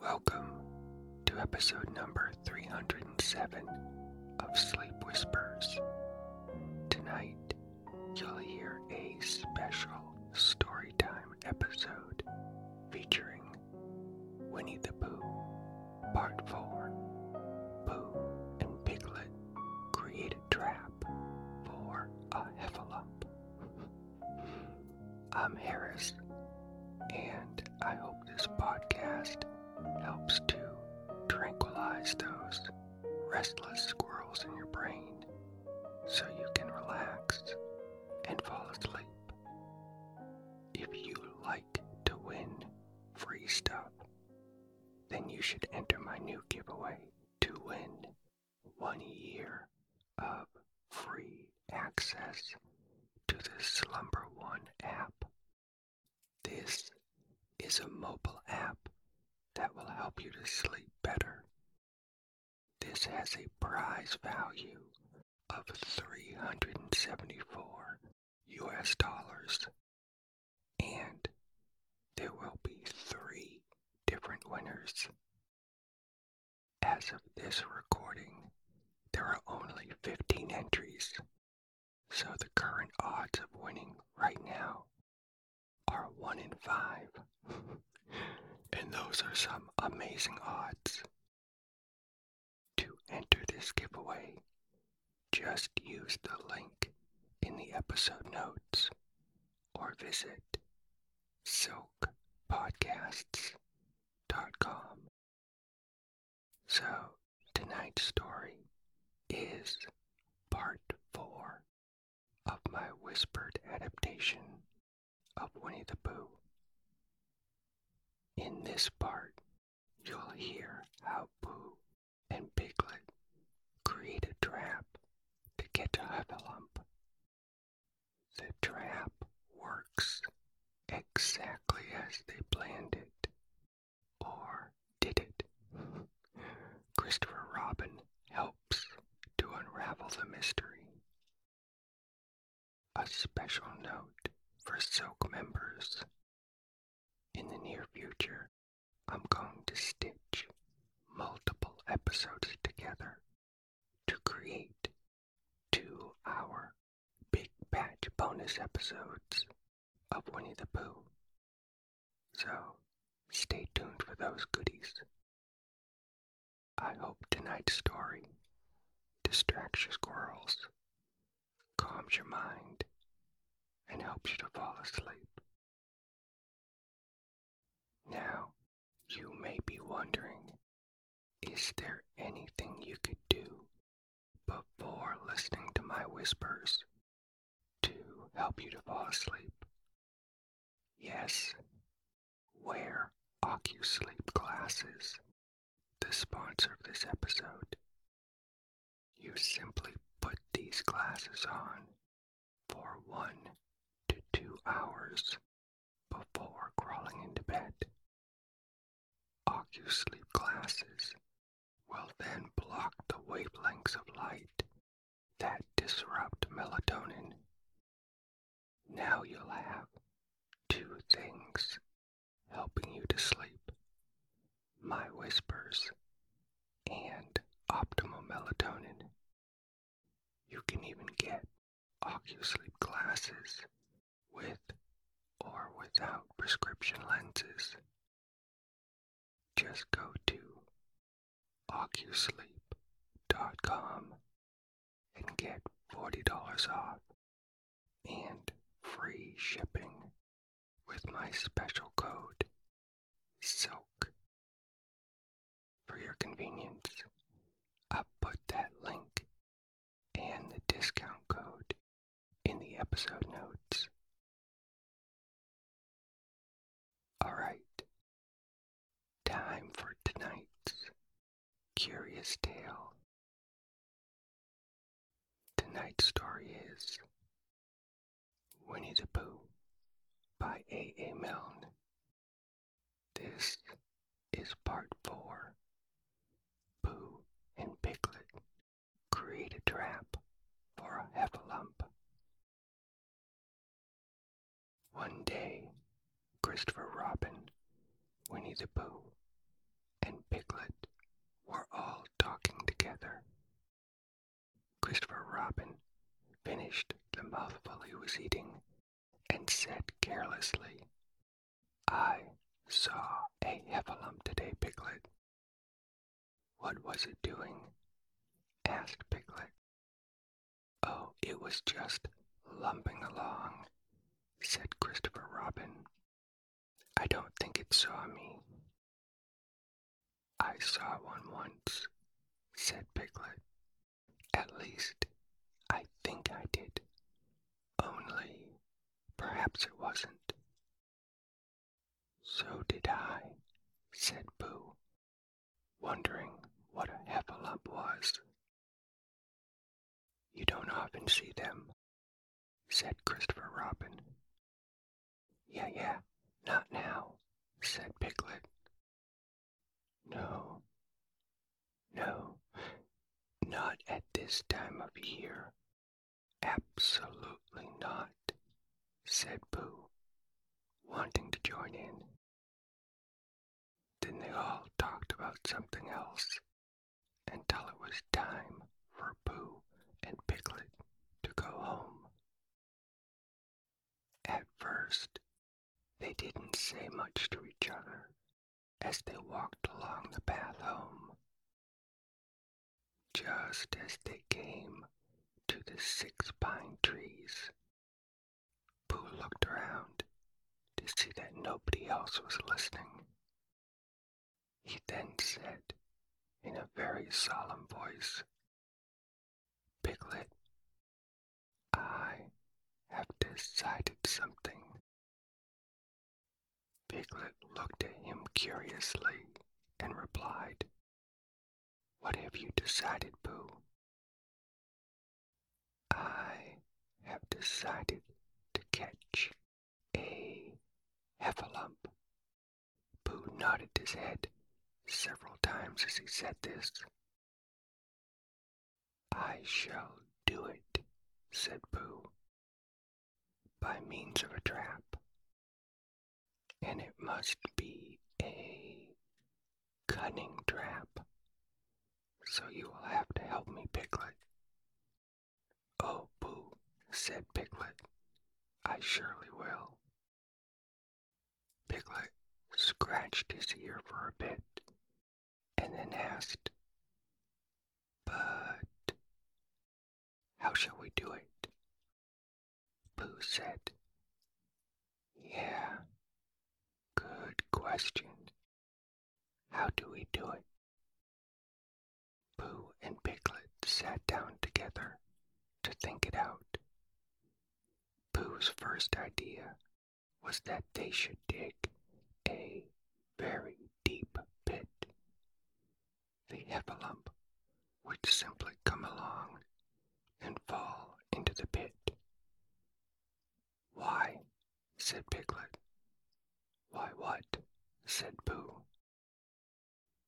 Welcome to episode number 307 of Sleep Whispers. Tonight, you'll hear a special storytime episode featuring Winnie the Pooh, Part 4. Pooh and Piglet create a trap for a heffalump. I'm Harris, and I hope this podcast tranquilize those restless squirrels in your brain so you can relax and fall asleep. If you like to win free stuff, then you should enter my new giveaway to win one year of free access to the Slumber One app. This is a mobile app that will help you to sleep. This has a prize value of 374 US dollars, and there will be three different winners. As of this recording, there are only 15 entries, so the current odds of winning right now are 1 in 5. and those are some amazing odds. Enter this giveaway, just use the link in the episode notes or visit silkpodcasts.com. So, tonight's story is part four of my whispered adaptation of Winnie the Pooh. In this part, you'll hear how Pooh and Piglet create a trap to get to heffalump. The trap works exactly as they planned it. Or did it? Christopher Robin helps to unravel the mystery. A special note for Silk members. In the near future, I'm going to stitch multiple episodes together to create two hour big batch bonus episodes of Winnie the Pooh. So, stay tuned for those goodies. I hope tonight's story distracts your squirrels, calms your mind, and helps you to fall asleep. Now, you may be wondering, is there anything you could do before listening to my whispers to help you to fall asleep? Yes, wear OcuSleep glasses, the sponsor of this episode. You simply put these glasses on for one to two hours before crawling into bed. OcuSleep glasses will then block the wavelengths of light that disrupt melatonin. Now you'll have two things helping you to sleep my whispers and optimal melatonin. You can even get OcuSleep glasses with or without prescription lenses. Just go to OcuSleep.com and get $40 off and free shipping with my special code SILK. For your convenience, I've put that link and the discount code in the episode notes. Alright, time for tonight's curious tale. Tonight's story is Winnie the Pooh by A. A. Milne. This is part four. Pooh and Piglet create a trap for a heffalump. One day, Christopher Robin, Winnie the Pooh, were all talking together. Christopher Robin finished the mouthful he was eating and said carelessly, I saw a heffalump today, Piglet. What was it doing? asked Piglet. Oh, it was just lumping along, said Christopher Robin. I don't think it saw me, I saw one once, said Piglet. At least, I think I did. Only, perhaps it wasn't. So did I, said Pooh, wondering what a heffalump was. You don't often see them, said Christopher Robin. Yeah, yeah, not now, said Piglet. No, no, not at this time of year. Absolutely not, said Pooh, wanting to join in. Then they all talked about something else until it was time for Pooh and Piglet to go home. At first, they didn't say much to each other as they walked along the path home. Just as they came to the six pine trees, Pooh looked around to see that nobody else was listening. He then said in a very solemn voice, Piglet, I have decided something. Piglet looked at him curiously and replied, What have you decided, Pooh? I have decided to catch a heffalump. Pooh nodded his head several times as he said this. I shall do it, said Pooh, by means of a trap. And it must be a cunning trap. So you will have to help me, Piglet. Oh, Pooh, said Piglet. I surely will. Piglet scratched his ear for a bit and then asked, But how shall we do it? Pooh said, Yeah, good question. How do we do it? Pooh and Piglet sat down together to think it out. Pooh's first idea was that they should dig a very deep pit. The heffalump would simply come along and fall into the pit. Why? said Piglet. Why what? said Pooh.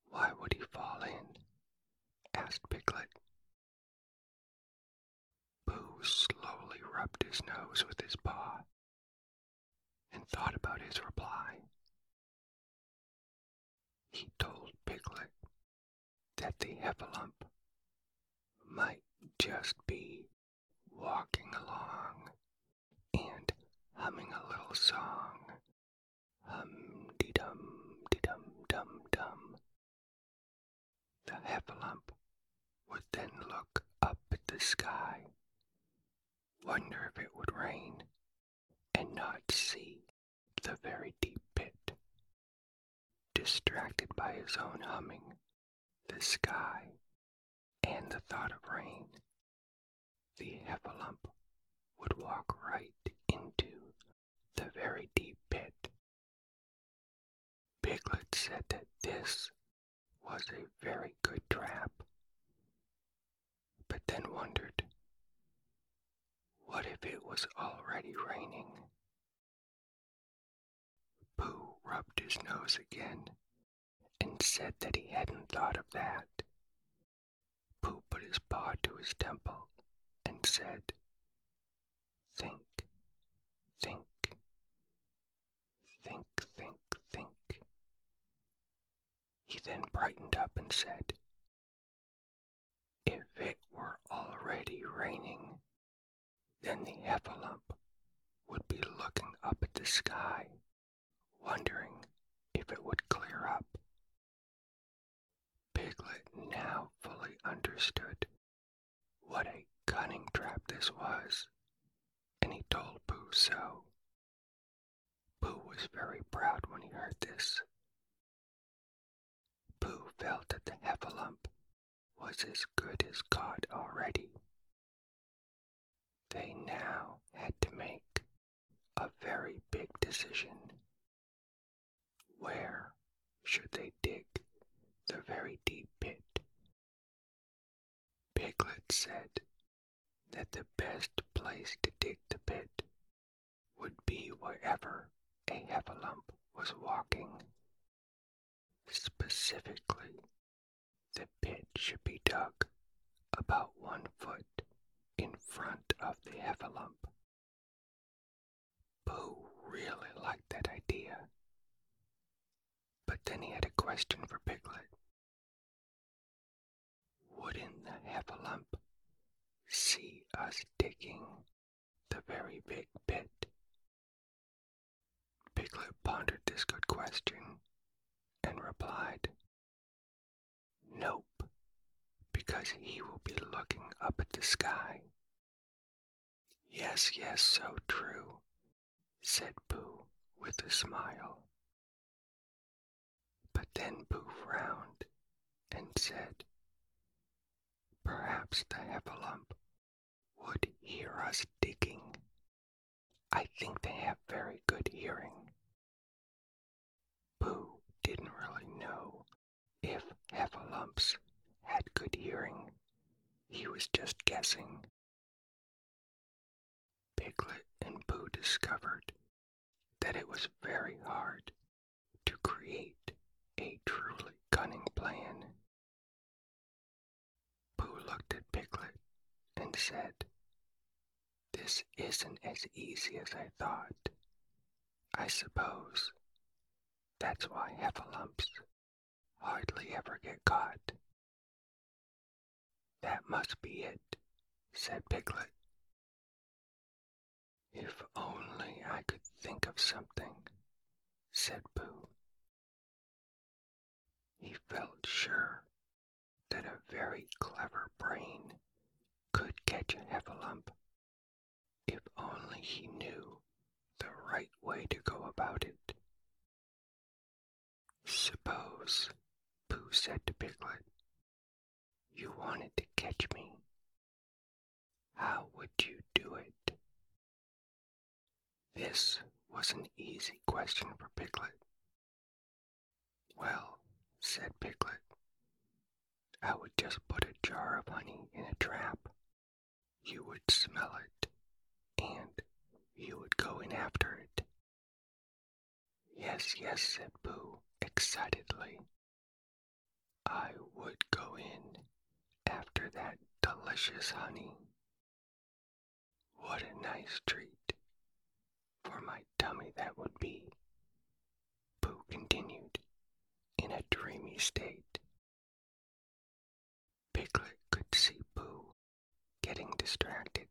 Why would he fall in? asked Piglet. Pooh slowly rubbed his nose with his paw and thought about his reply. He told Piglet that the heffalump might just be walking along and humming a little song. Hum de dum de dum dum dum. The heffalump would then look up at the sky, wonder if it would rain, and not see the very deep pit. Distracted by his own humming, the sky, and the thought of rain, the heffalump would walk right into the very deep pit. Piglet said that this was a very good trap, but then wondered, what if it was already raining? Pooh rubbed his nose again and said that he hadn't thought of that. Pooh put his paw to his temple and said, think, think, think, think. He then brightened up and said, If it were already raining, then the heffalump would be looking up at the sky, wondering if it would clear up. Piglet now fully understood what a cunning trap this was, and he told Pooh so. Pooh was very proud when he heard this. Felt that the heffalump was as good as God already. They now had to make a very big decision. Where should they dig the very deep pit? Piglet said that the best place to dig the pit would be wherever a heffalump was walking. Specifically, the pit should be dug about one foot in front of the heffalump. Pooh really liked that idea. But then he had a question for Piglet. Wouldn't the heffalump see us digging the very big pit? Piglet pondered this good question and replied, Nope, because he will be looking up at the sky. Yes, yes, so true, said Pooh with a smile. But then Pooh frowned and said, Perhaps the heffalump would hear us digging. I think they have very good hearing. Didn't really know if heffalumps had good hearing. He was just guessing. Piglet and Pooh discovered that it was very hard to create a truly cunning plan. Pooh looked at Piglet and said, This isn't as easy as I thought. I suppose that's why heffalumps hardly ever get caught. That must be it, said Piglet. If only I could think of something, said Pooh. He felt sure that a very clever brain could catch a heffalump if only he knew the right way to go about it. Suppose, Pooh said to Piglet, you wanted to catch me. How would you do it? This was an easy question for Piglet. Well, said Piglet, I would just put a jar of honey in a trap. You would smell it, and you would go in after it. Yes, yes, said Pooh excitedly. I would go in after that delicious honey. What a nice treat for my tummy that would be. Pooh continued in a dreamy state. Piglet could see Pooh getting distracted.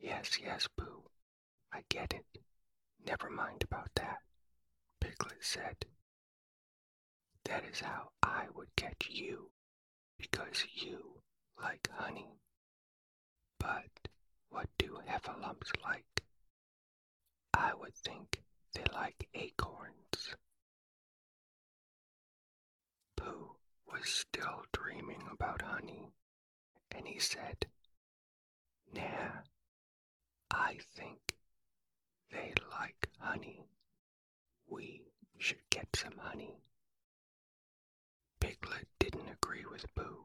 Yes, yes, Pooh, I get it. Never mind about that, Piglet said. That is how I would catch you, because you like honey. But what do heffalumps like? I would think they like acorns. Pooh was still dreaming about honey, and he said, Nah, I think they like honey. We should get some honey. Piglet didn't agree with Pooh,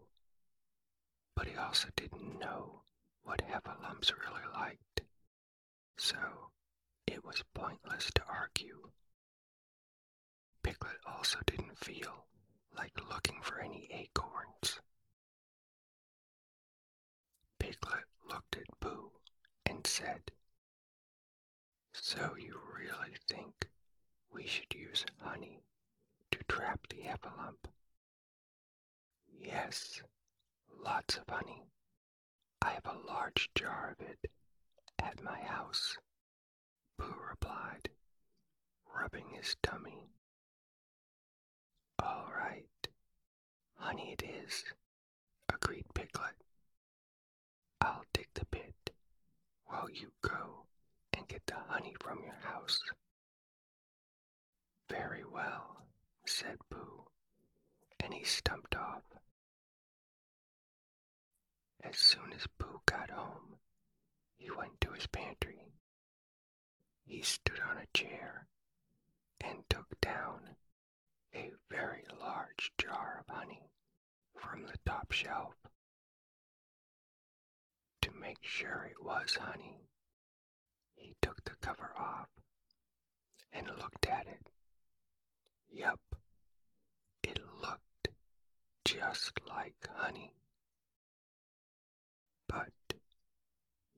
but he also didn't know what heffalumps really liked, so it was pointless to argue. Piglet also didn't feel like looking for any acorns. Piglet looked at Pooh and said, So you really think we should use honey to trap the heffalump? Yes, lots of honey. I have a large jar of it at my house, Pooh replied, rubbing his tummy. All right, honey it is, agreed Piglet. I'll dig the pit while you go and get the honey from your house. Very well, said Pooh, and he stumped off. As soon as Pooh got home, he went to his pantry. He stood on a chair and took down a very large jar of honey from the top shelf. To make sure it was honey, he took the cover off and looked at it. Yup, it looked just like honey. But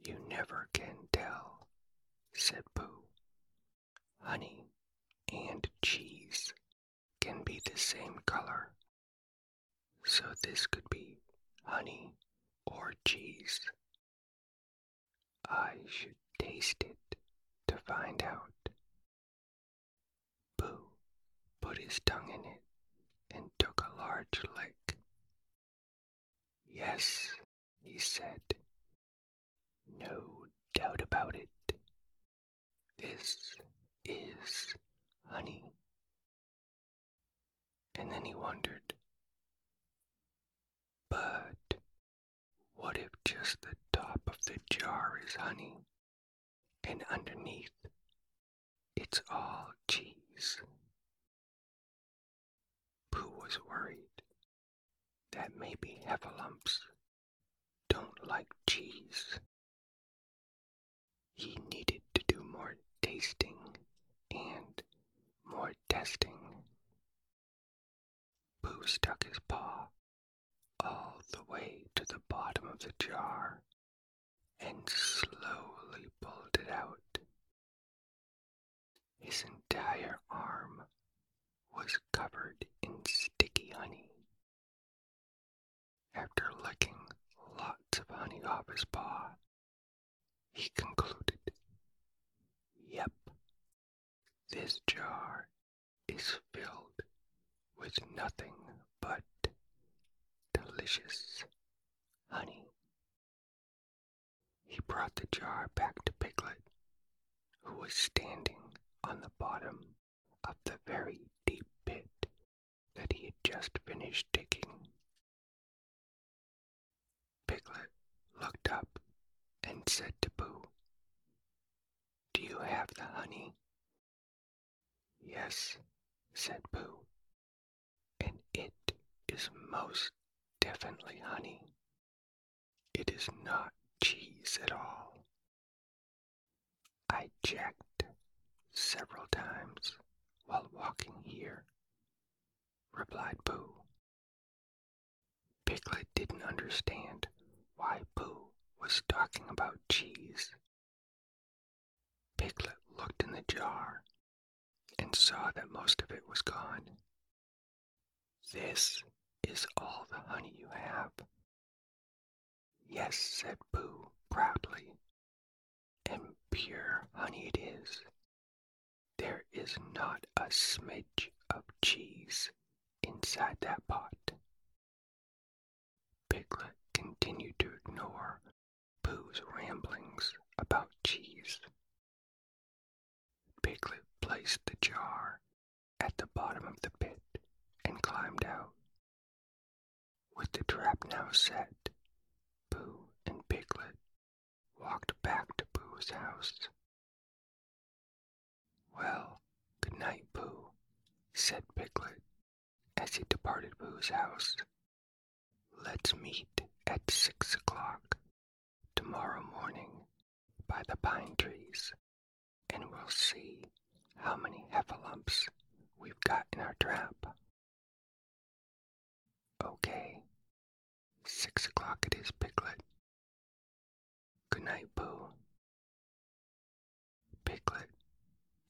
you never can tell, said Pooh. Honey and cheese can be the same color. So this could be honey or cheese. I should taste it to find out. Pooh put his tongue in it and took a large lick. Yes, he said, no doubt about it. This is honey. And then he wondered, but what if just the top of the jar is honey and underneath it's all cheese? Pooh was worried that maybe Heffalumps don't like cheese. He needed to do more tasting and more testing. Pooh stuck his paw all the way to the bottom of the jar and slowly pulled it out. His entire arm was covered in sticky honey. After licking lots of honey off his paw, he concluded, Yep, this jar is filled with nothing but delicious honey. He brought the jar back to Piglet, who was standing on the bottom of the very deep pit that he had just finished digging. Piglet looked up and said to Pooh, Do you have the honey? Yes, said Pooh, and it is most definitely honey. It is not cheese at all. I checked several times while walking here, replied Pooh. Piglet didn't understand why Pooh was talking about cheese. Piglet looked in the jar and saw that most of it was gone. This is all the honey you have. Yes, said Pooh proudly, and pure honey it is. There is not a smidge of cheese inside that pot. Piglet continued to ignore Pooh's ramblings about cheese. Piglet placed the jar at the bottom of the pit and climbed out. With the trap now set, Pooh and Piglet walked back to Pooh's house. Well, good night, Pooh, said Piglet as he departed Pooh's house. Let's meet at six o'clock tomorrow morning by the pine trees, and we'll see how many heffalumps we've got in our trap. Okay, six o'clock it is, Piglet. Good night, Pooh. Piglet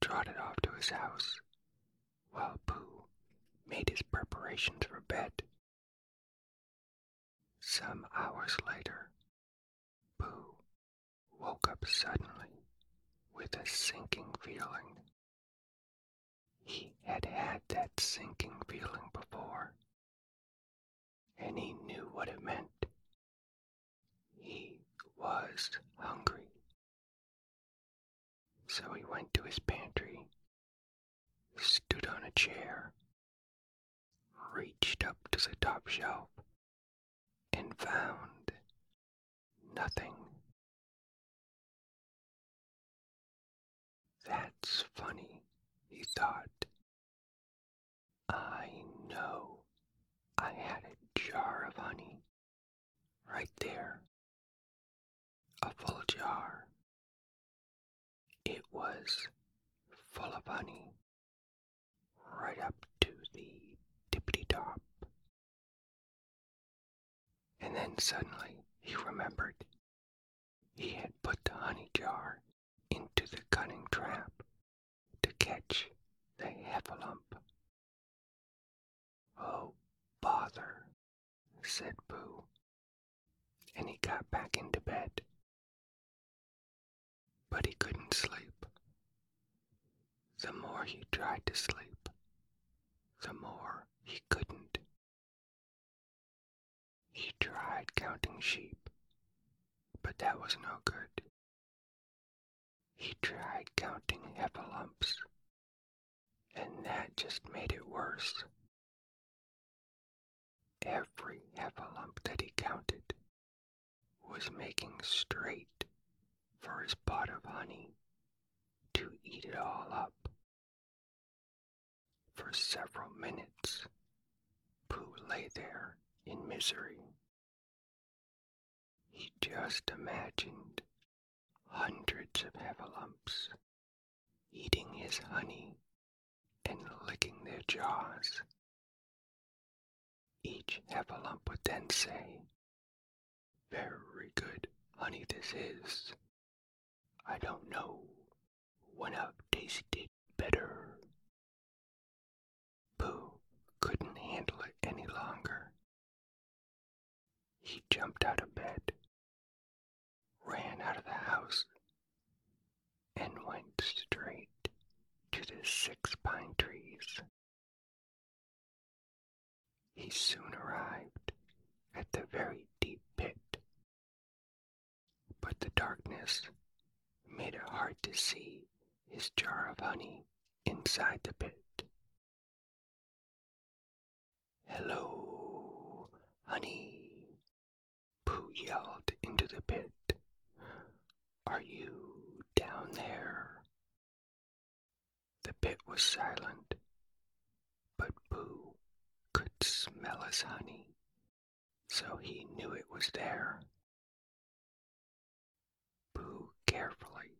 trotted off to his house, while Pooh made his preparations for bed. Some hours later, Pooh woke up suddenly with a sinking feeling. He had had that sinking feeling before, and he knew what it meant. He was hungry. So he went to his pantry, stood on a chair, reached up to the top shelf, and found nothing. That's funny, he thought. I know I had a jar of honey right there, a full jar. It was full of honey right up to the tippity top. And then suddenly he remembered he had put the honey jar into the cunning trap to catch the heffalump. Oh, bother, said Pooh, and he got back into bed. But he couldn't sleep. The more he tried to sleep, the more he couldn't. He tried counting sheep, but that was no good. He tried counting heffalumps, and that just made it worse. Every heffalump that he counted was making straight for his pot of honey to eat it all up. For several minutes, Pooh lay there in misery. He just imagined hundreds of heffalumps eating his honey and licking their jaws. Each heffalump would then say, Very good honey this is. I don't know when I've tasted better. Couldn't handle it any longer. He jumped out of bed, ran out of the house, and went straight to the six pine trees. He soon arrived at the very deep pit, but the darkness made it hard to see his jar of honey inside the pit. Hello, honey, Pooh yelled into the pit. Are you down there? The pit was silent, but Pooh could smell his honey, so he knew it was there. Pooh carefully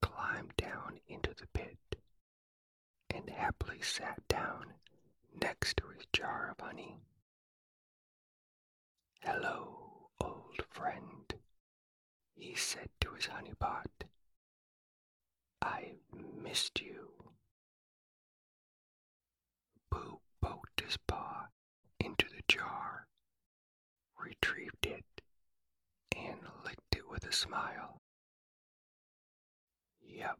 climbed down into the pit and happily sat down next to his jar of honey. Hello, old friend, he said to his honey pot. I've missed you. Pooh poked his paw into the jar, retrieved it, and licked it with a smile. Yep,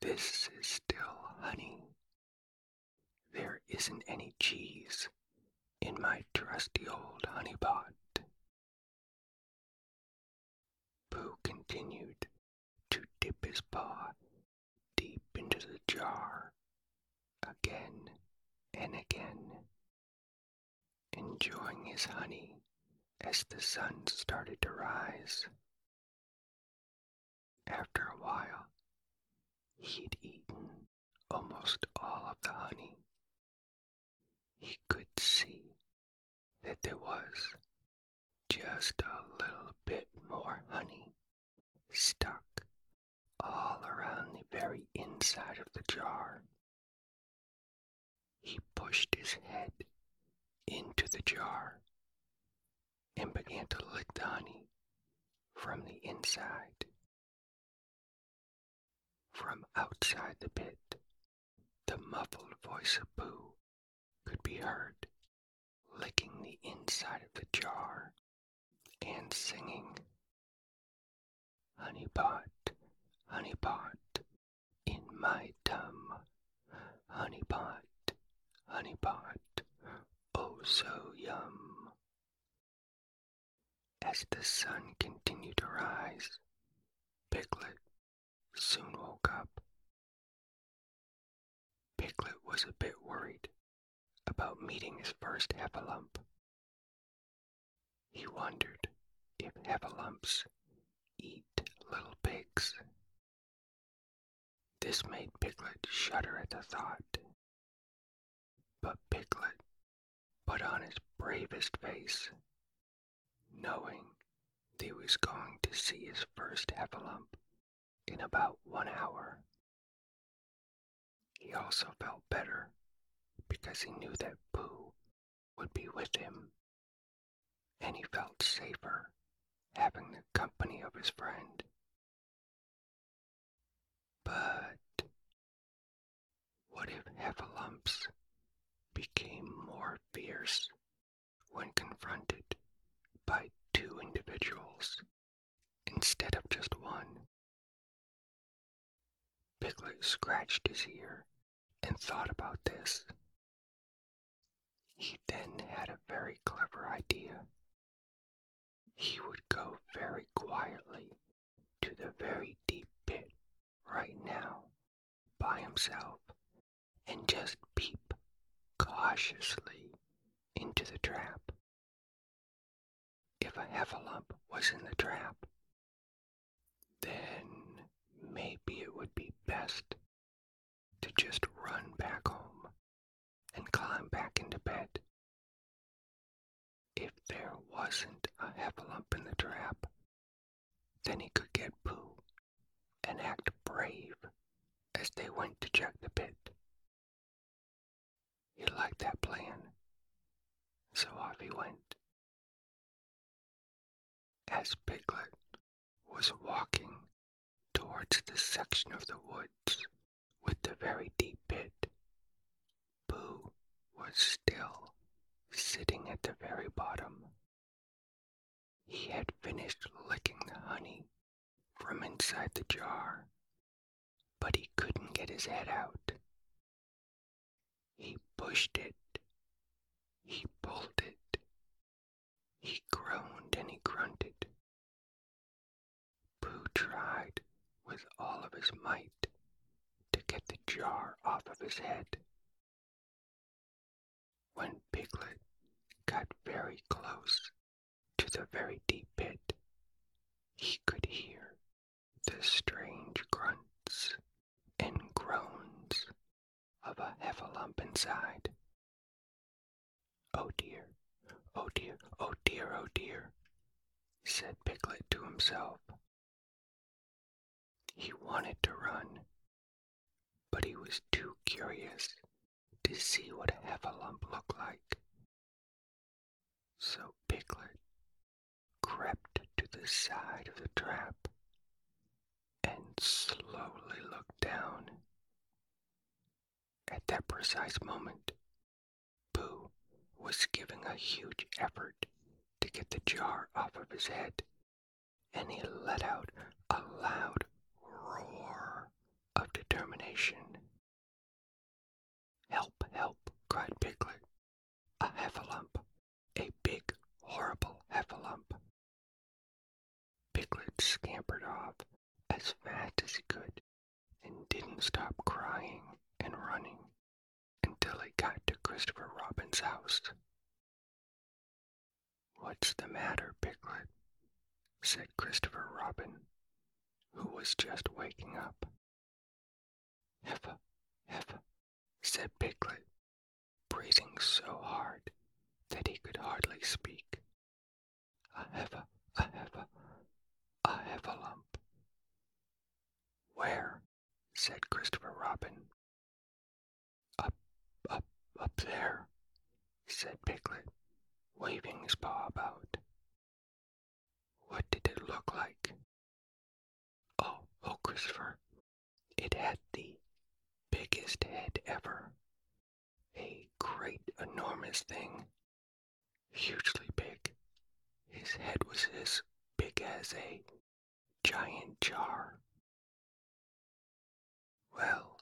this is still honey. There isn't any cheese in my trusty old honey pot. Pooh continued to dip his paw deep into the jar again and again, enjoying his honey as the sun started to rise. After a while, he'd eaten almost all of the honey. He could see that there was just a little bit more honey stuck all around the very inside of the jar. He pushed his head into the jar and began to lick the honey from the inside. From outside the pit, the muffled voice of Pooh could be heard licking the inside of the jar and singing. Honey pot, honey pot, in my tum. Honey pot, honey pot, oh so yum. As the sun continued to rise, Piglet soon woke up. Piglet was a bit worried about meeting his first heffalump. He wondered if heffalumps eat little pigs. This made Piglet shudder at the thought. But Piglet put on his bravest face, knowing that he was going to see his first heffalump in about one hour. He also felt better because he knew that Pooh would be with him, and he felt safer having the company of his friend. But what if Heffalumps became more fierce when confronted by two individuals instead of just one? Piglet scratched his ear and thought about this. He then had a very clever idea. He would go very quietly to the very deep pit right now by himself and just peep cautiously into the trap. If a heffalump was in the trap, then maybe it would be best to just run back home and climb back wasn't a heffalump in the trap, then he could get Pooh and act brave as they went to check the pit. He liked that plan, so off he went. As Piglet was walking towards the section of the woods with the very deep pit, Pooh was still sitting at the very bottom. He had finished licking the honey from inside the jar, but he couldn't get his head out. He pushed it, he pulled it, he groaned and he grunted. Pooh tried with all of his might to get the jar off of his head. When Piglet got very close to the very deep pit, he could hear the strange grunts and groans of a heffalump inside. Oh dear, oh dear, oh dear, oh dear, said Piglet to himself. He wanted to run, but he was too curious to see what a heffalump looked like. So Piglet crept to the side of the trap and slowly looked down. At that precise moment, Pooh was giving a huge effort to get the jar off of his head, and he let out a loud roar of determination. Help, help, cried Piglet. A heffalump, a big, horrible heffalump. Piglet scampered off as fast as he could and didn't stop crying and running until he got to Christopher Robin's house. What's the matter, Piglet? said Christopher Robin, who was just waking up. Heffa, Heffa, said Piglet, breathing so hard that he could hardly speak. A Heffa, a Heffa, a Heffalump. Where? said Christopher Robin. Up, up, up there, said Piglet, waving his paw about. What did it look like? Oh, oh, Christopher, it had the biggest head ever. A great, enormous thing. Hugely big. His head was as big as a giant jar. Well,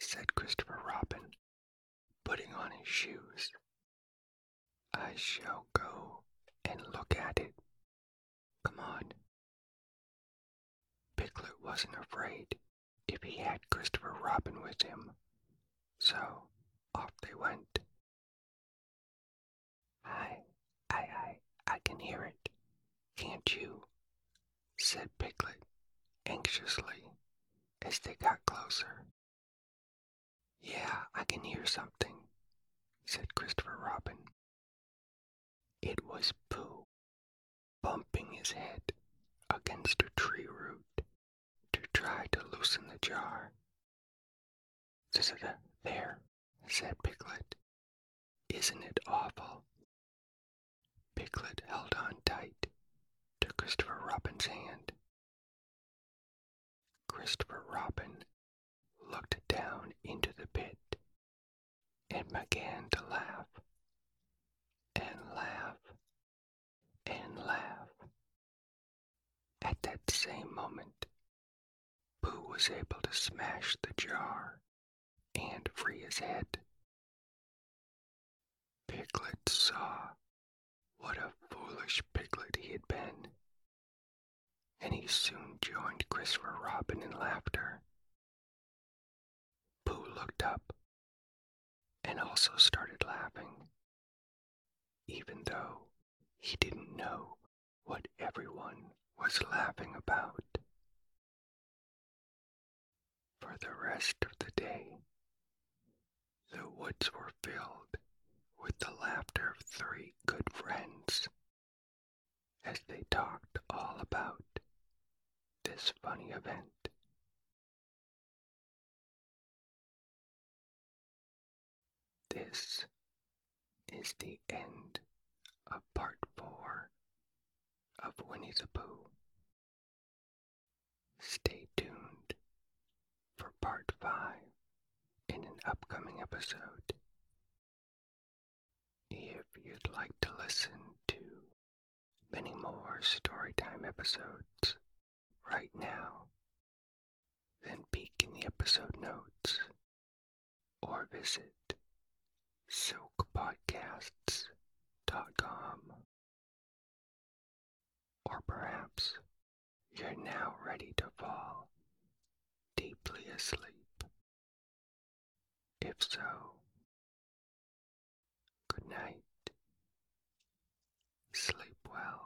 said Christopher Robin, putting on his shoes, I shall go and look at it. Come on. Piglet wasn't afraid if he had Christopher Robin with him, so off they went. I, I, I, I can hear it, can't you? said Piglet anxiously as they got closer. Yeah, I can hear something, said Christopher Robin. It was Pooh, bumping his head against a tree root to try to loosen the jar. There, said Piglet. Isn't it awful? Piglet held on tight to Christopher Robin's hand. Christopher Robin looked down into the pit and began to laugh and laugh and laugh. At that same moment, Pooh was able to smash the jar and free his head. Piglet saw what a foolish piglet he had been, and he soon joined Christopher Robin in laughter. Pooh looked up and also started laughing, even though he didn't know what everyone was laughing about. For the rest of the day, the woods were filled with the laughter of three good friends as they talked all about this funny event. This is the end of part four of Winnie the Pooh. Stay tuned for part five in an upcoming episode. If you'd like to listen to many more Storytime episodes right now, then peek in the episode notes or visit silkpodcasts.com. Or perhaps you're now ready to fall deeply asleep. If so, good night. Sleep well.